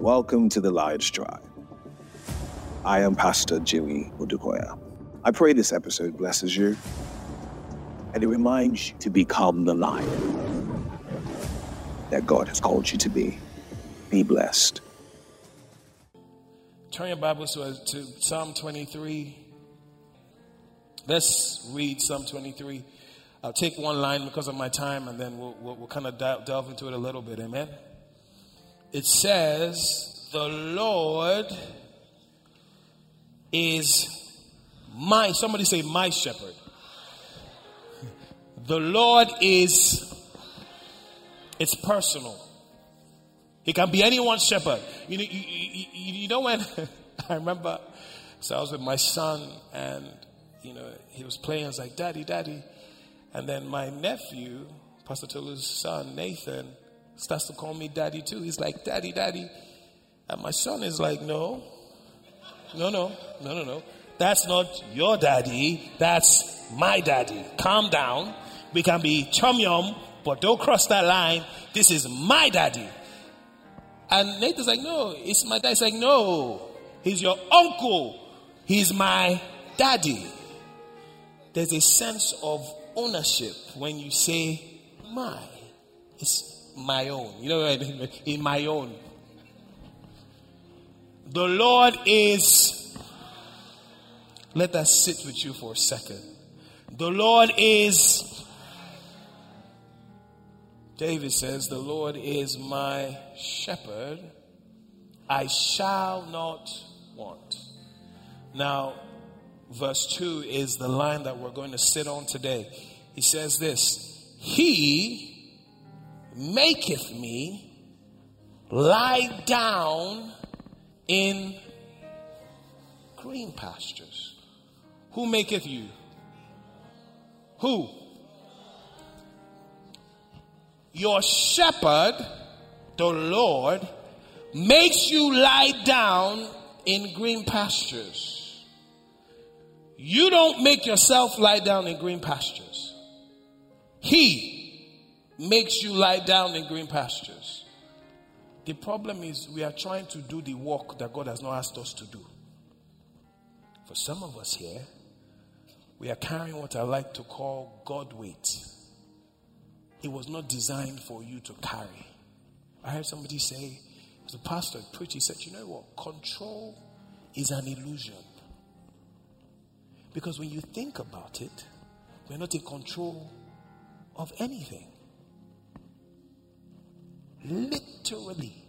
Welcome to the Lions Tribe. I am Pastor Jimmy Odukoya. I pray this episode blesses you and it reminds you to become the lion that God has called you to be. Be blessed. Turn your Bibles to, to Psalm 23. Let's read Psalm 23. I'll take one line because of my time and then we'll, we'll, we'll kind of delve into it a little bit. Amen. It says, The Lord is my, somebody say, my shepherd. The Lord is, it's personal. He can be anyone's shepherd. You know, you, you, you know when, I remember, so I was with my son and, you know, he was playing. I was like, Daddy, Daddy. And then my nephew, Pastor Tolu's son, Nathan, starts to call me Daddy too. He's like, Daddy, Daddy. And my son is like, No, no, no, no, no, no. That's not your daddy. That's my daddy. Calm down. We can be chum yum, but don't cross that line. This is my daddy. And Nathan's like, no, it's my dad. He's like, no, he's your uncle. He's my daddy. There's a sense of ownership when you say my. It's my own. You know what I mean? In my own. The Lord is. Let that sit with you for a second. The Lord is. David says, The Lord is my shepherd. I shall not want. Now, verse 2 is the line that we're going to sit on today. He says this He maketh me lie down in green pastures. Who maketh you? Who? Your shepherd, the Lord, makes you lie down in green pastures. You don't make yourself lie down in green pastures. He makes you lie down in green pastures. The problem is we are trying to do the work that God has not asked us to do. For some of us here, we are carrying what I like to call God weight. It was not designed for you to carry. I heard somebody say, as a pastor preach, he said, you know what? Control is an illusion. Because when you think about it, we're not in control of anything. Literally.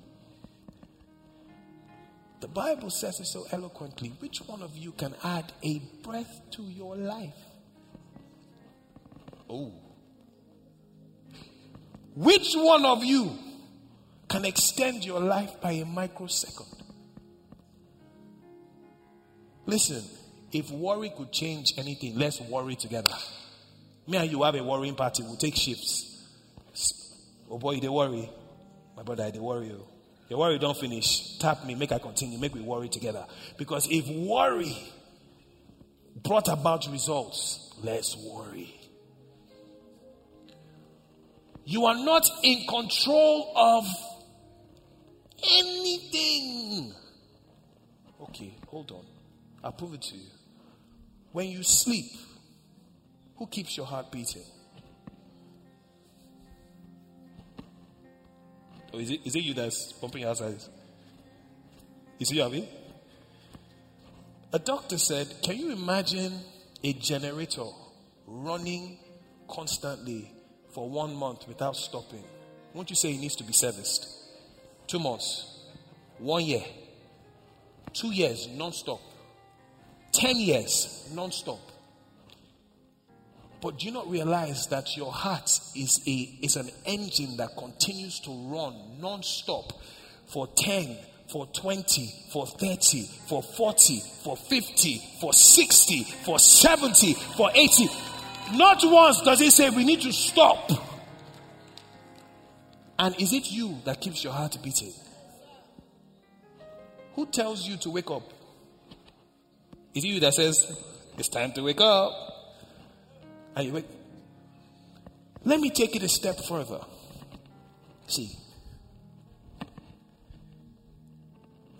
The Bible says it so eloquently. Which one of you can add a breath to your life? Oh. Which one of you can extend your life by a microsecond? Listen, if worry could change anything, let's worry together. Me and you have a worrying party, we'll take shifts. Oh boy, they worry. My brother, they worry you. Your worry don't finish. Tap me, make I continue, make we worry together. Because if worry brought about results, let's worry. You are not in control of anything. Okay, hold on. I'll prove it to you. When you sleep, who keeps your heart beating? Or is it, is it you that's pumping your eyes? Is it you, Abby? A doctor said, Can you imagine a generator running constantly for one month without stopping? Won't you say it needs to be serviced? Two months, one year, two years non stop, ten years non stop. But do you not realize that your heart is a is an engine that continues to run non-stop for 10, for 20, for 30, for 40, for 50, for 60, for 70, for 80. Not once does it say we need to stop. And is it you that keeps your heart beating? Who tells you to wake up? Is it you that says, it's time to wake up? Are you with? Let me take it a step further. See,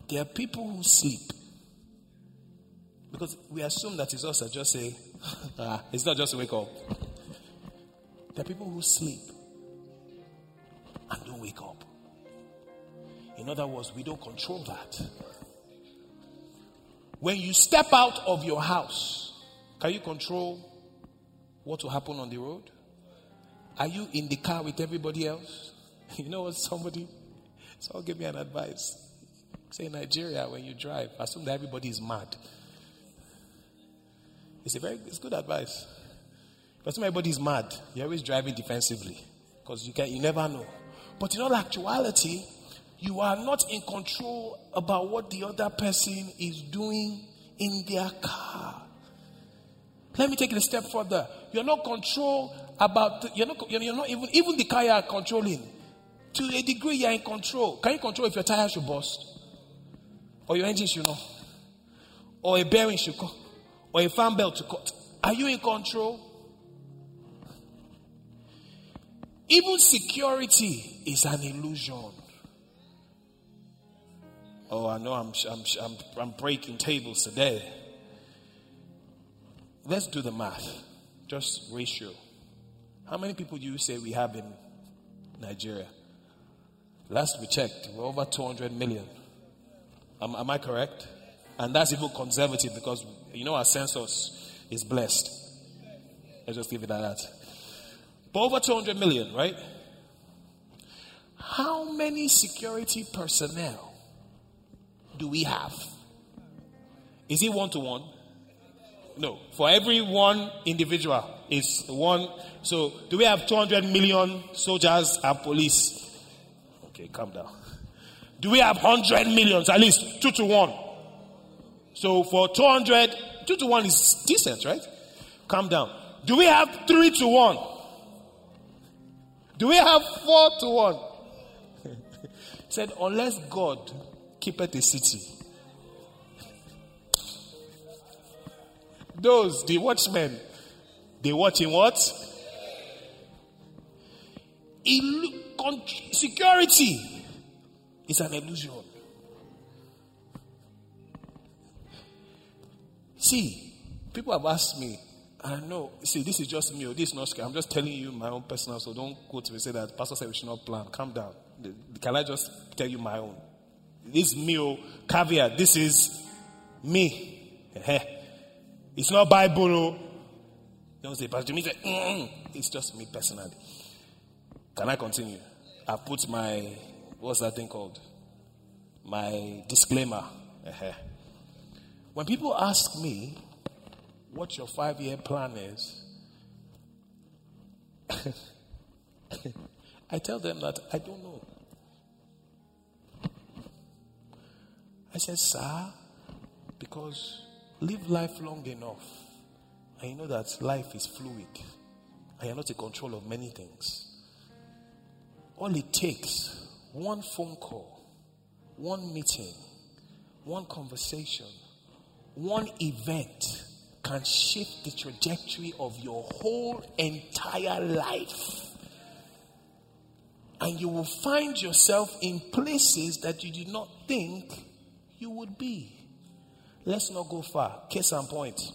There are people who sleep. Because we assume that it's us that just say, ah, it's not just wake up. There are people who sleep and don't wake up. In other words, we don't control that. When you step out of your house, can you control what will happen on the road? Are you in the car with everybody else? You know what? Somebody, someone give me an advice. Say in Nigeria, when you drive, assume that everybody is mad. It's a very it's good advice. But everybody is mad. You're always driving defensively because you can you never know. But in all actuality, you are not in control about what the other person is doing in their car. Let me take it a step further. You're not control about you're not you're not even even the car you are controlling. To a degree, you're in control. Can you control if your tire should burst, or your engine should not, or a bearing should cut, or a fan belt to cut? Are you in control? Even security is an illusion. Oh, I know I'm, I'm, I'm, I'm breaking tables today. Let's do the math. Just ratio. How many people do you say we have in Nigeria? Last we checked, we're over 200 million. Am, am I correct? And that's even conservative because you know our census is blessed. Let's just leave it at that. But over 200 million, right? How many security personnel do we have? Is it one to one? No. For every one individual is one. So, do we have 200 million soldiers and police? Okay, calm down. Do we have 100 millions? At least two to one. So, for 200, two to one is decent, right? Calm down. Do we have three to one? Do we have four to one? said, unless God keepeth a city. Those, the watchmen, they watch in what? Illu- security is an illusion. See, people have asked me, I know. See, this is just me. Oh, this is not scary. I'm just telling you my own personal. So don't to me say that Pastor said we should not plan. Calm down. Can I just tell you my own? This meal oh, caveat. This is me. It's not Bible. Oh. Don't say Pastor Me say, mm it's just me personally. Can I continue? I put my what's that thing called? My disclaimer. When people ask me what your five year plan is, I tell them that I don't know. I said, Sir, because live life long enough, and you know that life is fluid, and you're not in control of many things. All it takes, one phone call, one meeting, one conversation, one event can shift the trajectory of your whole entire life. And you will find yourself in places that you did not think you would be. Let's not go far. Case and point.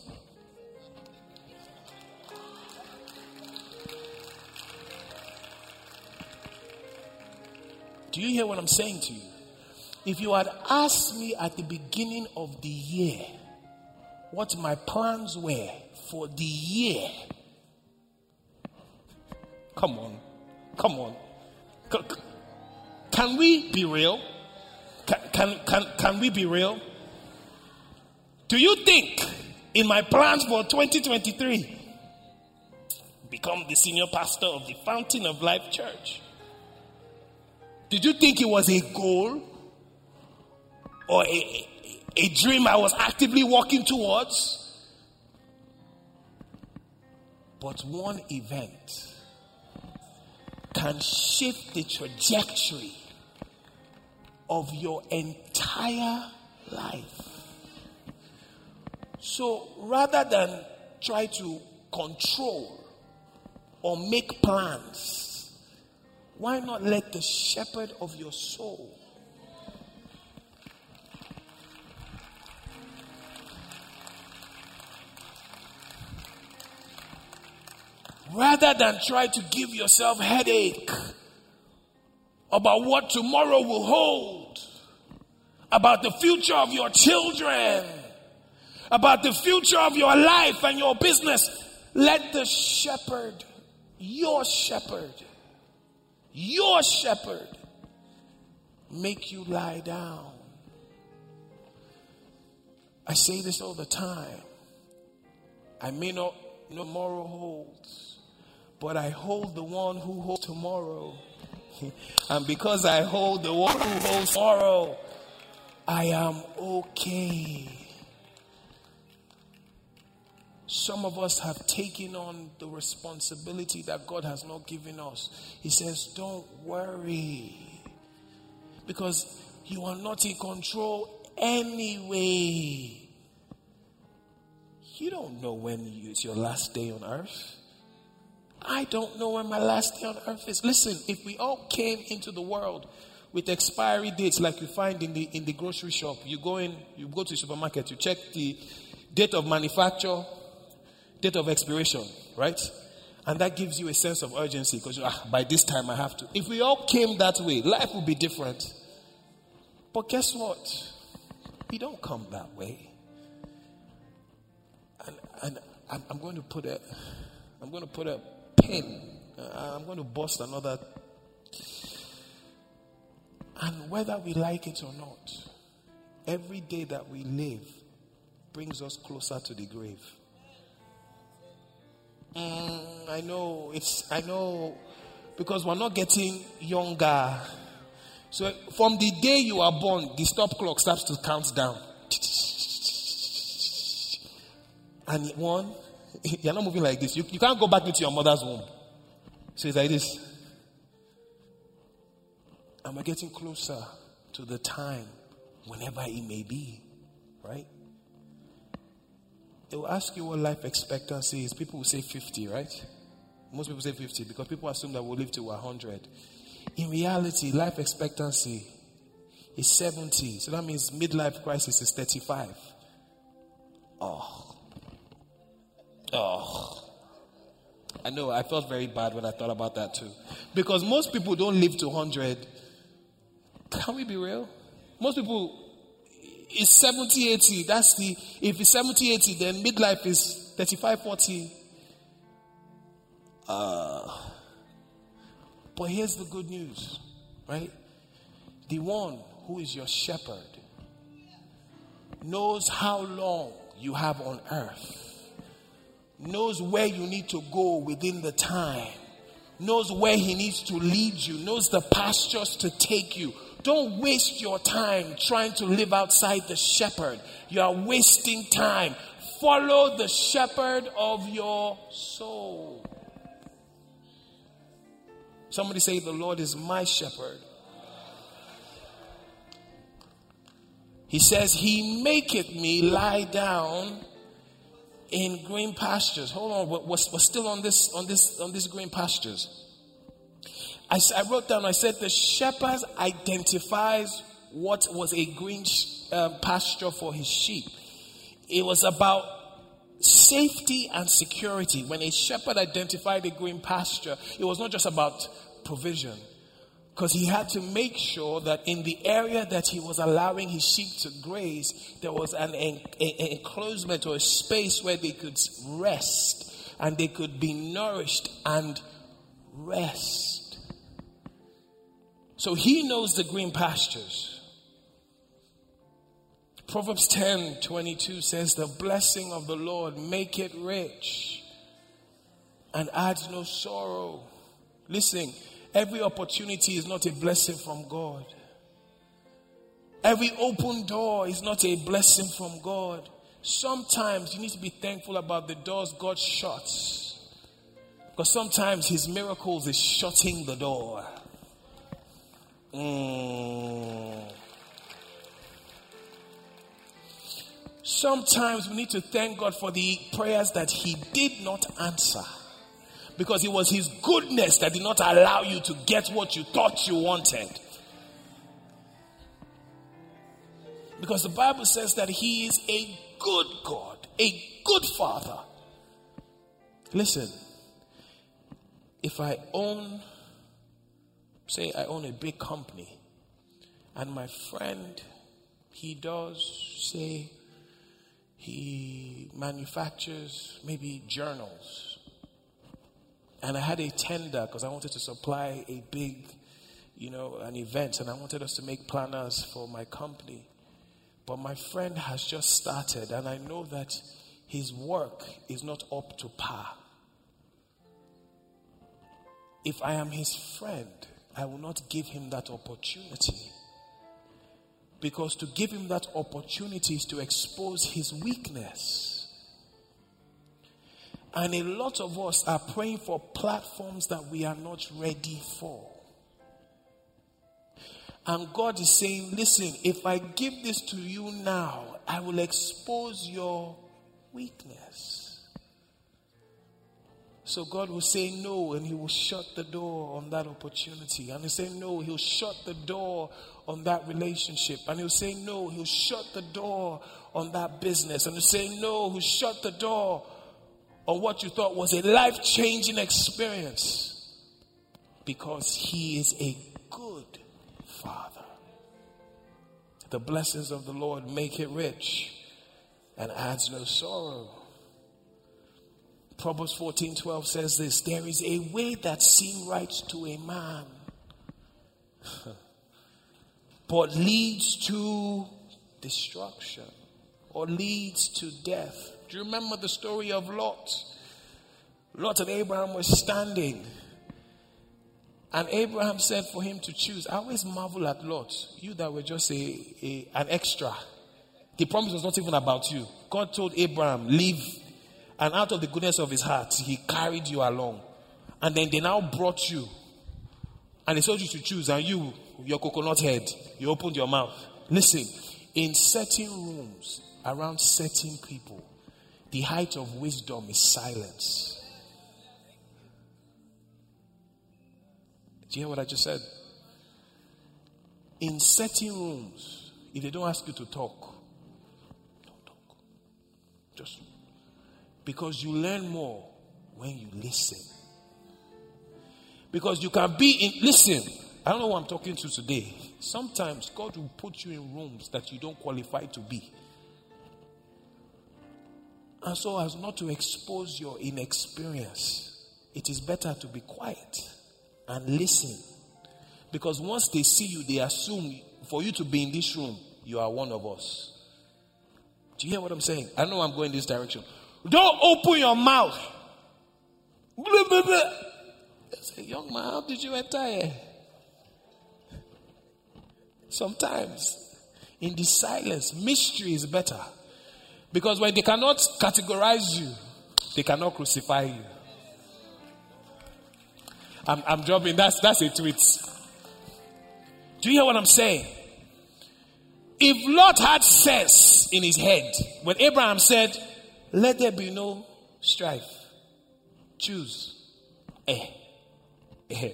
Do you hear what I'm saying to you? If you had asked me at the beginning of the year, what my plans were for the year. Come on. Come on. Can we be real? Can, can, can, can we be real? Do you think in my plans for 2023 become the senior pastor of the Fountain of Life Church? Did you think it was a goal or a, a dream I was actively working towards. But one event can shift the trajectory of your entire life. So rather than try to control or make plans, why not let the shepherd of your soul rather than try to give yourself headache about what tomorrow will hold about the future of your children about the future of your life and your business, let the shepherd, your shepherd, your shepherd, make you lie down. I say this all the time. I may not know tomorrow holds, but I hold the one who holds tomorrow. and because I hold the one who holds tomorrow, I am okay. Some of us have taken on the responsibility that God has not given us. He says, Don't worry. Because you are not in control anyway. You don't know when it's your last day on earth. I don't know when my last day on earth is. Listen, if we all came into the world with expiry dates like you find in the in the grocery shop, you go in, you go to the supermarket, you check the date of manufacture, date of expiration, right? And that gives you a sense of urgency because ah, by this time I have to. If we all came that way, life would be different. But guess what? We don't come that way. And, and I'm, I'm going to put a, I'm going to put a pin. Uh, I'm going to bust another. And whether we like it or not, every day that we live brings us closer to the grave. Mm, I know it's. I know because we're not getting younger. So from the day you are born, the stop clock starts to count down. And one, you're not moving like this. You, you can't go back into your mother's womb. So it's like this. Am we're getting closer to the time, whenever it may be, right? They will ask you what life expectancy is. People will say 50, right? Most people say 50 because people assume that we'll live to 100. In reality, life expectancy is 70. So that means midlife crisis is 35. Oh. Oh. I know, I felt very bad when I thought about that too. Because most people don't live to 100. Can we be real? Most people, it's 70, 80. That's the, if it's 70, 80, then midlife is 35, 40. Uh, but here's the good news, right? The one who is your shepherd knows how long you have on earth knows where you need to go within the time, knows where he needs to lead you, knows the pastures to take you. Don't waste your time trying to live outside the shepherd. You are wasting time. Follow the shepherd of your soul. Somebody say, The Lord is my shepherd. He says, He maketh me lie down in green pastures. Hold on, we're, we're still on this on this on these green pastures. I, I wrote down. I said the shepherd identifies what was a green uh, pasture for his sheep. It was about safety and security. When a shepherd identified a green pasture, it was not just about provision because he had to make sure that in the area that he was allowing his sheep to graze, there was an en- enclosement or a space where they could rest and they could be nourished and rest. So he knows the green pastures. Proverbs 10 22 says, The blessing of the Lord make it rich and adds no sorrow. Listen, Every opportunity is not a blessing from God. Every open door is not a blessing from God. Sometimes you need to be thankful about the doors God shuts. Because sometimes His miracles is shutting the door. Mm. Sometimes we need to thank God for the prayers that He did not answer. Because it was His goodness that did not allow you to get what you thought you wanted. Because the Bible says that He is a good God, a good Father. Listen, if I own, say, I own a big company, and my friend, he does, say, he manufactures maybe journals. And I had a tender because I wanted to supply a big, you know, an event, and I wanted us to make planners for my company. But my friend has just started, and I know that his work is not up to par. If I am his friend, I will not give him that opportunity. Because to give him that opportunity is to expose his weakness. And a lot of us are praying for platforms that we are not ready for. And God is saying, listen, if I give this to you now, I will expose your weakness. So God will say no and He will shut the door on that opportunity. And He'll say no, He'll shut the door on that relationship. And He'll say no, He'll shut the door on that business. And He'll say no, He'll shut the door on what you thought was a life changing experience. Because He is a good Father. The blessings of the Lord make it rich and adds no sorrow. Proverbs 14 12 says this There is a way that seems right to a man, but leads to destruction or leads to death. Do you remember the story of Lot? Lot and Abraham were standing. And Abraham said for him to choose. I always marvel at Lot, you that were just a, a, an extra. The promise was not even about you. God told Abraham, Leave and out of the goodness of his heart, he carried you along. And then they now brought you. And they told you to choose. And you, your coconut head, you opened your mouth. Listen, in certain rooms, around certain people, the height of wisdom is silence. Do you hear what I just said? In certain rooms, if they don't ask you to talk, don't talk. Just because you learn more when you listen. Because you can be in, listen, I don't know who I'm talking to today. Sometimes God will put you in rooms that you don't qualify to be. And so, as not to expose your inexperience, it is better to be quiet and listen. Because once they see you, they assume for you to be in this room, you are one of us. Do you hear what I'm saying? I know I'm going this direction. Don't open your mouth. Blah, blah, blah. I say, young man, how did you enter here? Sometimes in the silence, mystery is better. Because when they cannot categorize you, they cannot crucify you. I'm, I'm dropping, that's, that's a tweet. Do you hear what I'm saying? If Lot had sense in his head, when Abraham said, let there be no strife. Choose. Eh. Eh.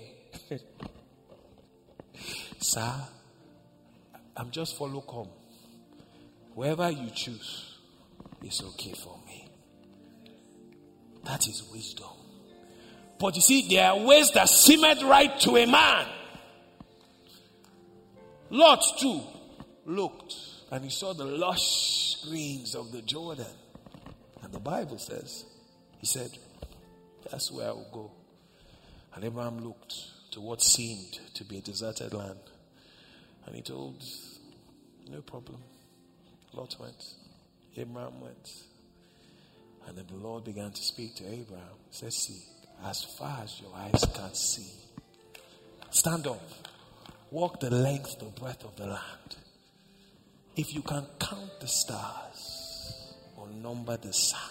Sir, I'm just follow come. Whoever you choose is okay for me. That is wisdom. But you see, there are ways that seemed right to a man. Lot too looked and he saw the lush greens of the Jordan. And the Bible says, He said, That's where I will go. And Abraham looked to what seemed to be a deserted land. And he told, No problem. Lot went. Abraham went. And then the Lord began to speak to Abraham. He said, See, as far as your eyes can see, stand up. Walk the length, the breadth of the land. If you can count the stars, number the sand,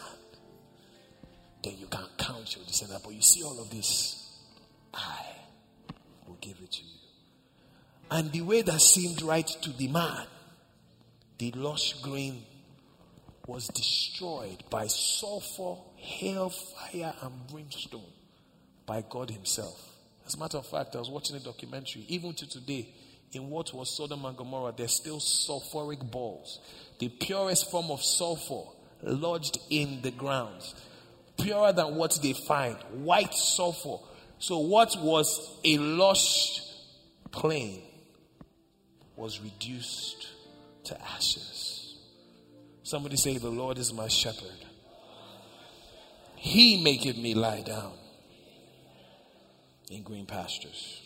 then you can count your descendants. But you see all of this, I will give it to you. And the way that seemed right to the man, the lush green was destroyed by sulfur, hail, fire, and brimstone by God Himself. As a matter of fact, I was watching a documentary, even to today, in what was Sodom and Gomorrah, there's still sulfuric balls. The purest form of sulfur lodged in the ground, purer than what they find, white sulfur So, what was a lush plain was reduced to ashes. Somebody say, The Lord is my shepherd. He maketh me lie down in green pastures.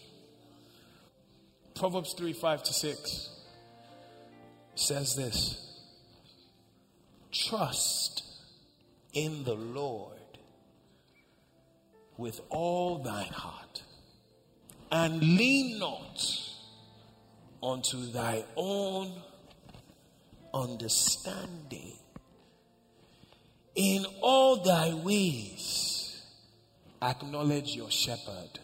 Proverbs 3 5 to 6 says this Trust in the Lord with all thine heart and lean not unto thy own understanding. In all thy ways, acknowledge your shepherd.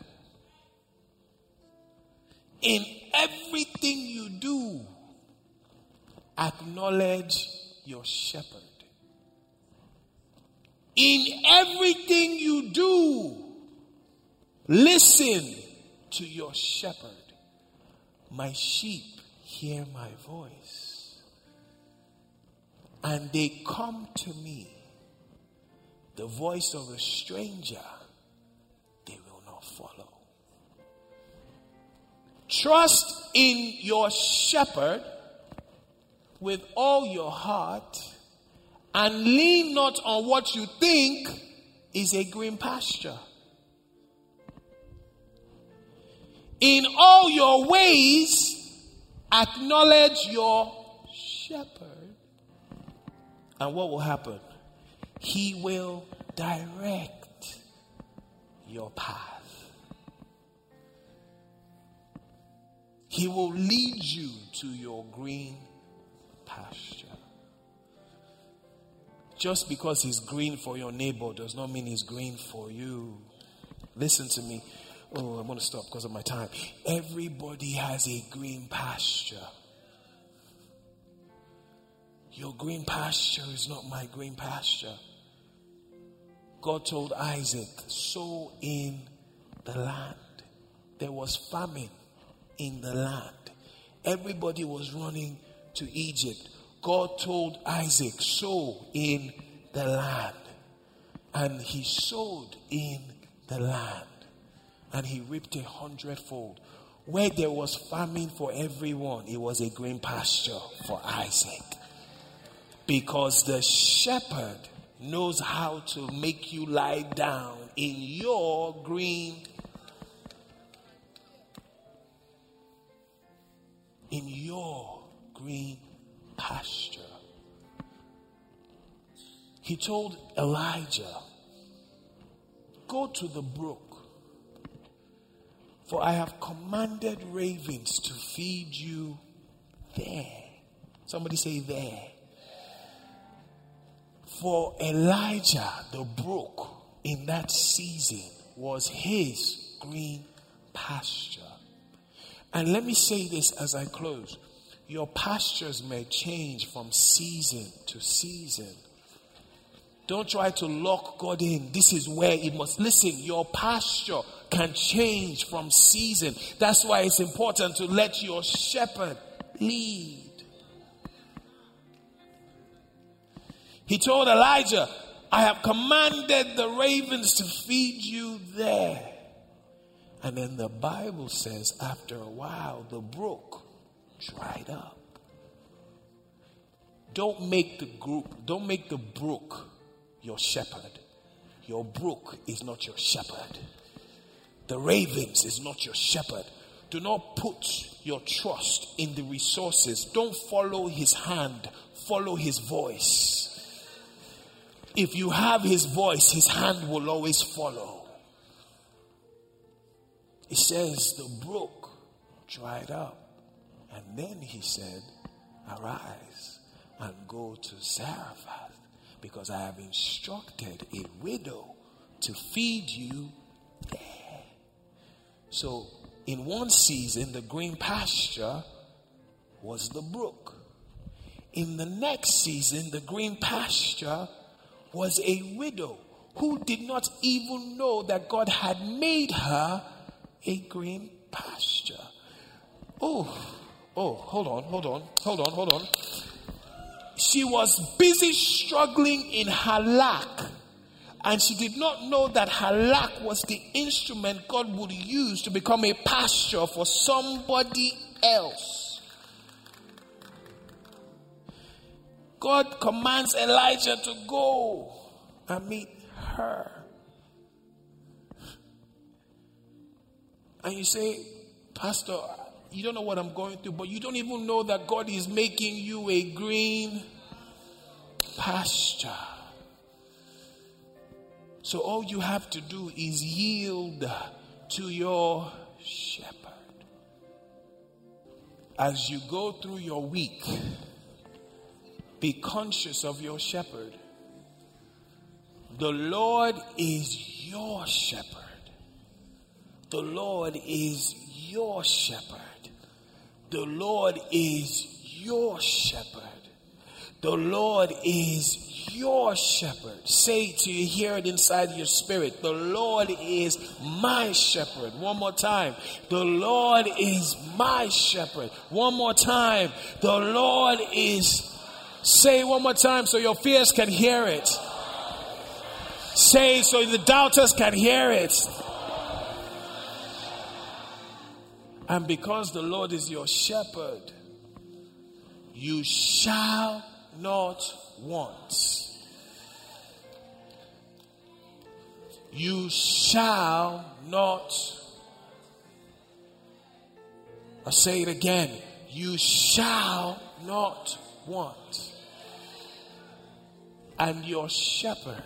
In everything you do, acknowledge your shepherd. In everything you do, listen to your shepherd. My sheep hear my voice, and they come to me. The voice of a stranger, they will not follow. Trust in your shepherd with all your heart and lean not on what you think is a green pasture. In all your ways, acknowledge your shepherd. And what will happen? He will direct your path. He will lead you to your green pasture. Just because he's green for your neighbor does not mean he's green for you. Listen to me. Oh, I'm going to stop because of my time. Everybody has a green pasture. Your green pasture is not my green pasture. God told Isaac, sow in the land. There was famine in the land. Everybody was running to Egypt. God told Isaac, sow in the land. And he sowed in the land and he reaped a hundredfold. Where there was famine for everyone, it was a green pasture for Isaac. Because the shepherd knows how to make you lie down in your green in your green pasture. He told Elijah, Go to the brook for I have commanded ravens to feed you there. Somebody say there. For Elijah, the brook in that season was his green pasture. And let me say this as I close. Your pastures may change from season to season. Don't try to lock God in. This is where it must. Listen, your pasture can change from season. That's why it's important to let your shepherd lead. He told Elijah, I have commanded the ravens to feed you there. And then the Bible says, after a while, the brook dried up. Don't make the group, don't make the brook your shepherd. Your brook is not your shepherd. The ravens is not your shepherd. Do not put your trust in the resources. Don't follow his hand, follow his voice. If you have his voice, his hand will always follow. It says the brook dried up. And then he said, Arise and go to Zarephath because I have instructed a widow to feed you there. So, in one season, the green pasture was the brook. In the next season, the green pasture was a widow who did not even know that God had made her a green pasture. Oh, oh, hold on, hold on, hold on, hold on she was busy struggling in her lack And she did not know that her lack was the instrument God would use to become a pasture for somebody else. God commands Elijah to go and meet her. And you say, Pastor, you don't know what I'm going through, but you don't even know that God is making you a green pasture. So all you have to do is yield to your shepherd. As you go through your week, be conscious of your shepherd. The Lord is your shepherd. The Lord is your shepherd. The Lord is your shepherd. The Lord is your shepherd. Say to you, hear it inside your spirit. The Lord is my shepherd. One more time. The Lord is my shepherd. One more time. The Lord is. Say one more time so your fears can hear it. Say so the doubters can hear it. And because the Lord is your shepherd, you shall not want. You shall not. I say it again. You shall not want. And your shepherd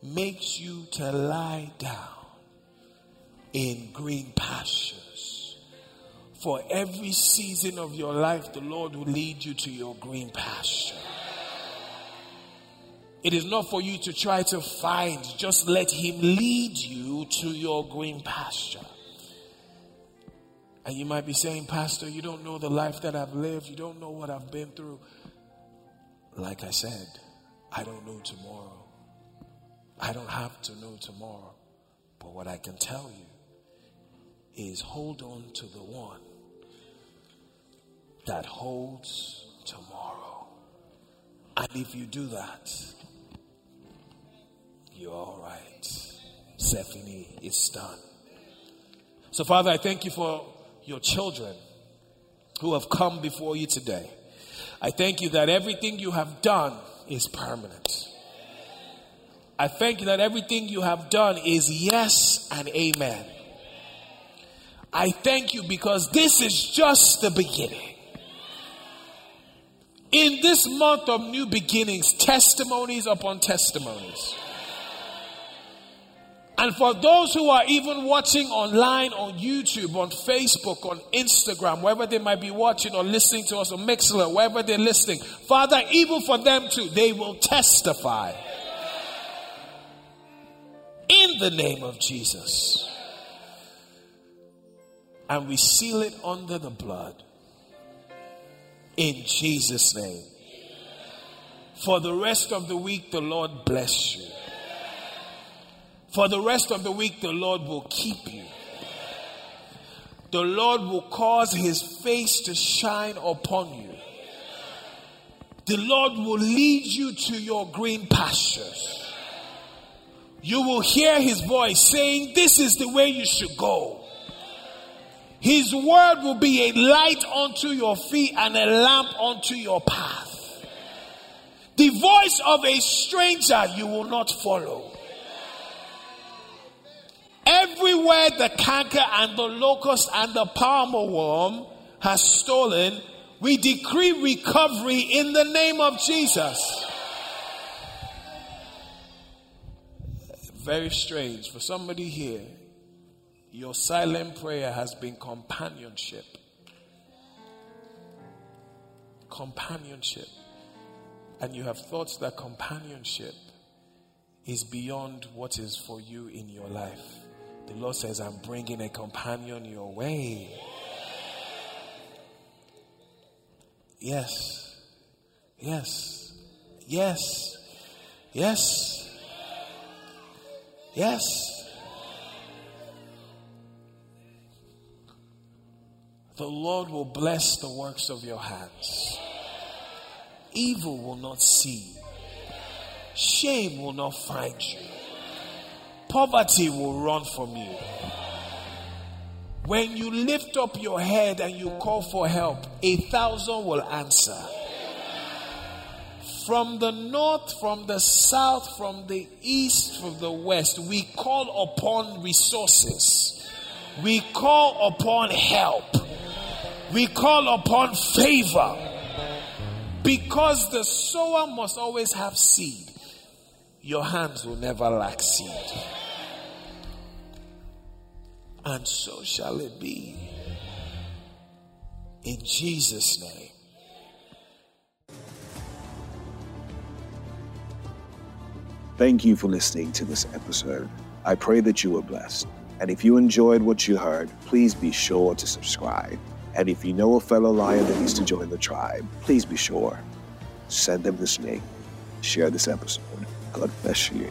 makes you to lie down in green pastures. For every season of your life, the Lord will lead you to your green pasture. It is not for you to try to find, just let Him lead you to your green pasture. And you might be saying, Pastor, you don't know the life that I've lived, you don't know what I've been through. Like I said, I don't know tomorrow. I don't have to know tomorrow. But what I can tell you is hold on to the one that holds tomorrow. And if you do that, you're all right. Stephanie, is done. So, Father, I thank you for your children who have come before you today. I thank you that everything you have done is permanent. I thank you that everything you have done is yes and amen. I thank you because this is just the beginning. In this month of new beginnings, testimonies upon testimonies. And for those who are even watching online on YouTube, on Facebook, on Instagram, wherever they might be watching or listening to us on Mixlr, wherever they're listening, Father, even for them too, they will testify. In the name of Jesus. And we seal it under the blood in Jesus' name. For the rest of the week, the Lord bless you. For the rest of the week, the Lord will keep you. The Lord will cause his face to shine upon you. The Lord will lead you to your green pastures. You will hear his voice saying, This is the way you should go. His word will be a light unto your feet and a lamp unto your path. The voice of a stranger you will not follow. Everywhere the canker and the locust and the palmer worm has stolen, we decree recovery in the name of Jesus. Very strange for somebody here your silent prayer has been companionship. Companionship. And you have thought that companionship is beyond what is for you in your life. The Lord says, I'm bringing a companion your way. Yes. Yes. Yes. Yes. Yes. The Lord will bless the works of your hands. Evil will not see. you. shame will not find you. Poverty will run from you. When you lift up your head and you call for help, a thousand will answer. From the north, from the south, from the east, from the west, we call upon resources. We call upon help. We call upon favor. Because the sower must always have seed, your hands will never lack seed. And so shall it be. In Jesus' name. Thank you for listening to this episode. I pray that you were blessed. And if you enjoyed what you heard, please be sure to subscribe. And if you know a fellow lion that needs to join the tribe, please be sure. Send them this link. Share this episode. God bless you.